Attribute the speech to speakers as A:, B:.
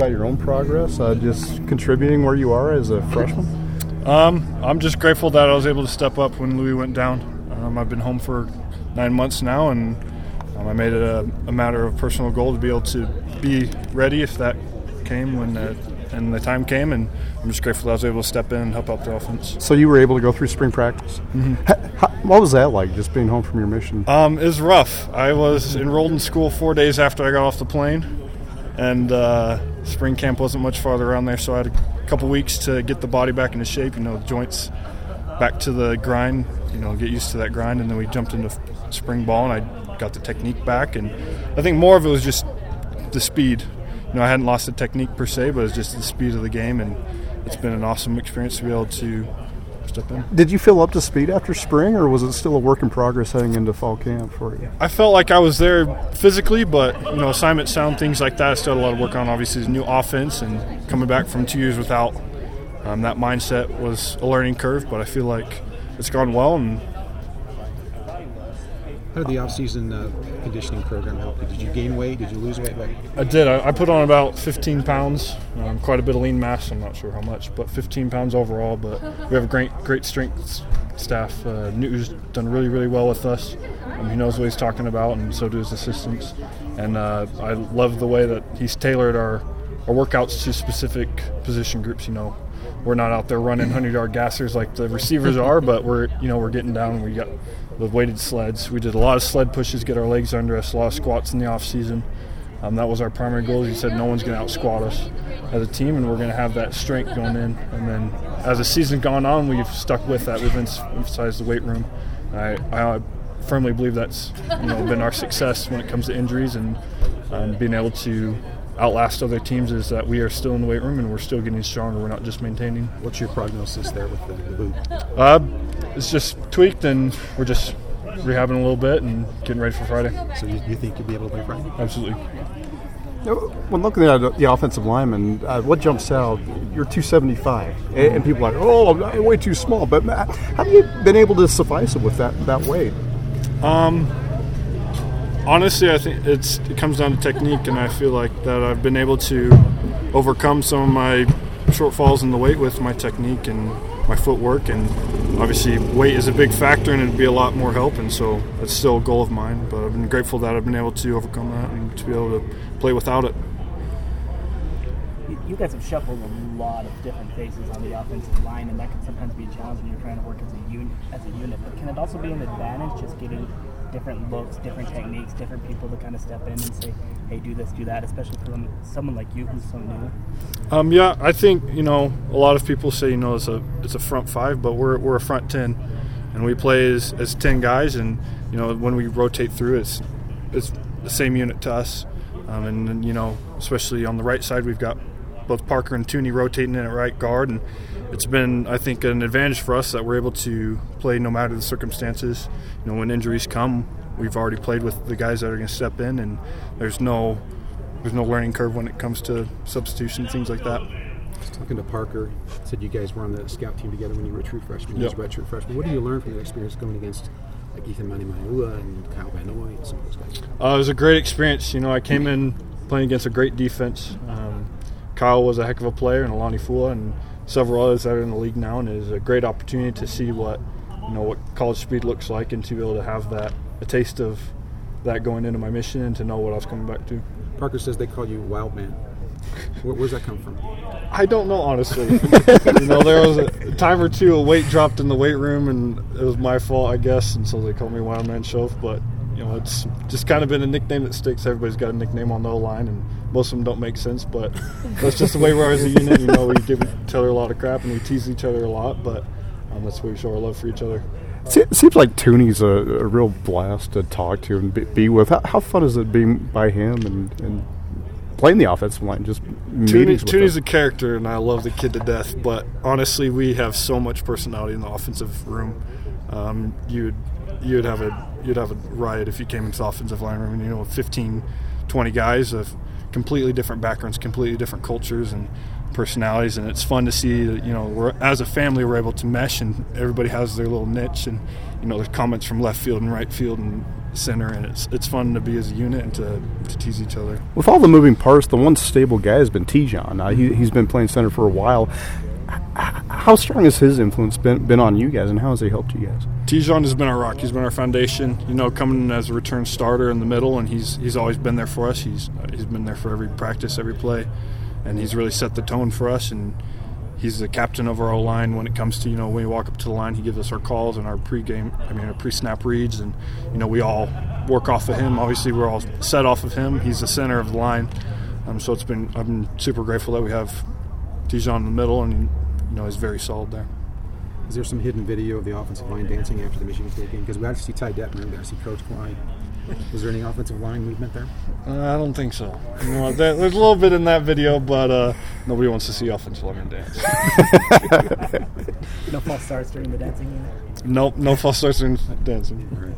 A: about your own progress, uh, just contributing where you are as a freshman?
B: Um, I'm just grateful that I was able to step up when Louis went down. Um, I've been home for nine months now, and um, I made it a, a, matter of personal goal to be able to be ready if that came when the, and the time came. And I'm just grateful that I was able to step in and help out the offense.
A: So you were able to go through spring practice.
B: Mm-hmm.
A: How, what was that like, just being home from your mission?
B: Um, it was rough. I was enrolled in school four days after I got off the plane, and uh, spring camp wasn't much farther around there, so I had a couple weeks to get the body back into shape. You know, joints back to the grind. You know, get used to that grind, and then we jumped into spring ball, and I got the technique back. And I think more of it was just the speed. You know, I hadn't lost the technique per se, but it's just the speed of the game, and it's been an awesome experience to be able to step in.
A: Did you feel up to speed after spring, or was it still a work in progress heading into fall camp for you?
B: I felt like I was there physically, but you know, assignment sound things like that. I still had a lot of work on. Obviously, the new offense and coming back from two years without um, that mindset was a learning curve. But I feel like it's gone well, and
C: how did the off-season uh, conditioning program help you? Did you gain weight? Did you lose weight?
B: I did. I, I, put on about 15 pounds, um, quite a bit of lean mass. I'm not sure how much, but 15 pounds overall. But we have a great, great strength staff. Uh, Newt's done really, really well with us. Um, he knows what he's talking about, and so do his assistants. And uh, I love the way that he's tailored our, our workouts to specific position groups. You know, we're not out there running 100 yard gassers like the receivers are, but we're you know we're getting down. We got the weighted sleds. We did a lot of sled pushes, get our legs under us, a lot of squats in the off season. Um, that was our primary goal. He said no one's going to out squat us as a team, and we're going to have that strength going in. And then as the season's gone on, we've stuck with that. We've emphasized the weight room. I, I firmly believe that's you know been our success when it comes to injuries and um, being able to outlast other teams is that we are still in the weight room and we're still getting stronger. We're not just maintaining.
C: What's your prognosis there with the, the boot?
B: Uh, it's just tweaked and we're just rehabbing a little bit and getting ready for Friday.
C: So you, you think you'll be able to play Friday?
B: Absolutely.
A: When looking at the offensive lineman, uh, what jumps out? You're 275, and people are like, "Oh, I'm way too small." But how have you been able to suffice it with that that weight?
B: Um, honestly, I think it's it comes down to technique, and I feel like that I've been able to overcome some of my shortfalls in the weight with my technique and my footwork. And obviously, weight is a big factor, and it'd be a lot more help. And so that's still a goal of mine. But I've been grateful that I've been able to overcome that and to be able to play without it.
D: You guys have shuffled a lot of different faces on the offensive line, and that can sometimes be a challenge when you're trying to work as a unit. As a unit, but can it also be an advantage just getting different looks, different techniques, different people to kind of step in and say, "Hey, do this, do that," especially for someone like you who's so new.
B: Um, yeah, I think you know a lot of people say you know it's a it's a front five, but we're we're a front ten, and we play as, as ten guys, and you know when we rotate through, it's it's the same unit to us, um, and, and you know especially on the right side we've got both Parker and Tuni rotating in at right guard, and it's been, I think, an advantage for us that we're able to play no matter the circumstances. You know, when injuries come, we've already played with the guys that are going to step in, and there's no there's no learning curve when it comes to substitution things like that.
C: Talking to Parker, said you guys were on the scout team together when you were true freshmen, yep. redshirt freshmen. What do you learn from your experience going against like Eathyn Manumaleuna and Kyle Van Noy and some of those guys?
B: Uh, it was a great experience. You know, I came in playing against a great defense. Um, Kyle was a heck of a player, and Alani Fua, and several others that are in the league now, and it is a great opportunity to see what you know what college speed looks like, and to be able to have that a taste of that going into my mission, and to know what I was coming back to.
C: Parker says they call you Wild Man. Where, where's that come from?
B: I don't know honestly. you know, there was a time or two a weight dropped in the weight room, and it was my fault, I guess, and so they called me Wild Man Shoaf. But you know, it's just kind of been a nickname that sticks. Everybody's got a nickname on the line, and most of them don't make sense, but that's just the way we are as a unit. You know, we give each other a lot of crap and we tease each other a lot, but um, that's where we show our love for each other.
A: It seems like Tuni's a, a real blast to talk to and be, be with. How, how, fun is it being by him and, and playing the offensive line? Just Tuni,
B: Tuni's a character, and I love the kid to death. But honestly, we have so much personality in the offensive room. Um, you'd you'd have a you'd have a riot if you came into the offensive line room. And, you know, 15, 20 guys of completely different backgrounds, completely different cultures, and personalities, and it's fun to see that you know we're as a family we're able to mesh, and everybody has their little niche, and you know there's comments from left field and right field and center, and it's it's fun to be as a unit and to, to tease each other.
A: With all the moving parts, the one stable guy has been Tejan. Uh, he, he's been playing center for a while. How strong has his influence been, been on you guys, and how has he helped you guys?
B: Tejan has been our rock. He's been our foundation. You know, coming in as a return starter in the middle, and he's he's always been there for us. He's he's been there for every practice, every play, and he's really set the tone for us. And he's the captain of our line when it comes to you know when we walk up to the line, he gives us our calls and our pre-game, I mean our pre-snap reads, and you know we all work off of him. Obviously, we're all set off of him. He's the center of the line, um, so it's been been super grateful that we have Tejan in the middle, and you know he's very solid there.
C: Is there some hidden video of the offensive line dancing after the Michigan State game? Because we got to see Ty Detmer, we got to see Coach Klein. Was there any offensive line movement there?
B: Uh, I don't think so. You know, there, there's a little bit in that video, but uh, nobody wants to see offensive line dance.
D: no false starts during the dancing. Either.
B: Nope, no false starts during dancing.
C: All right.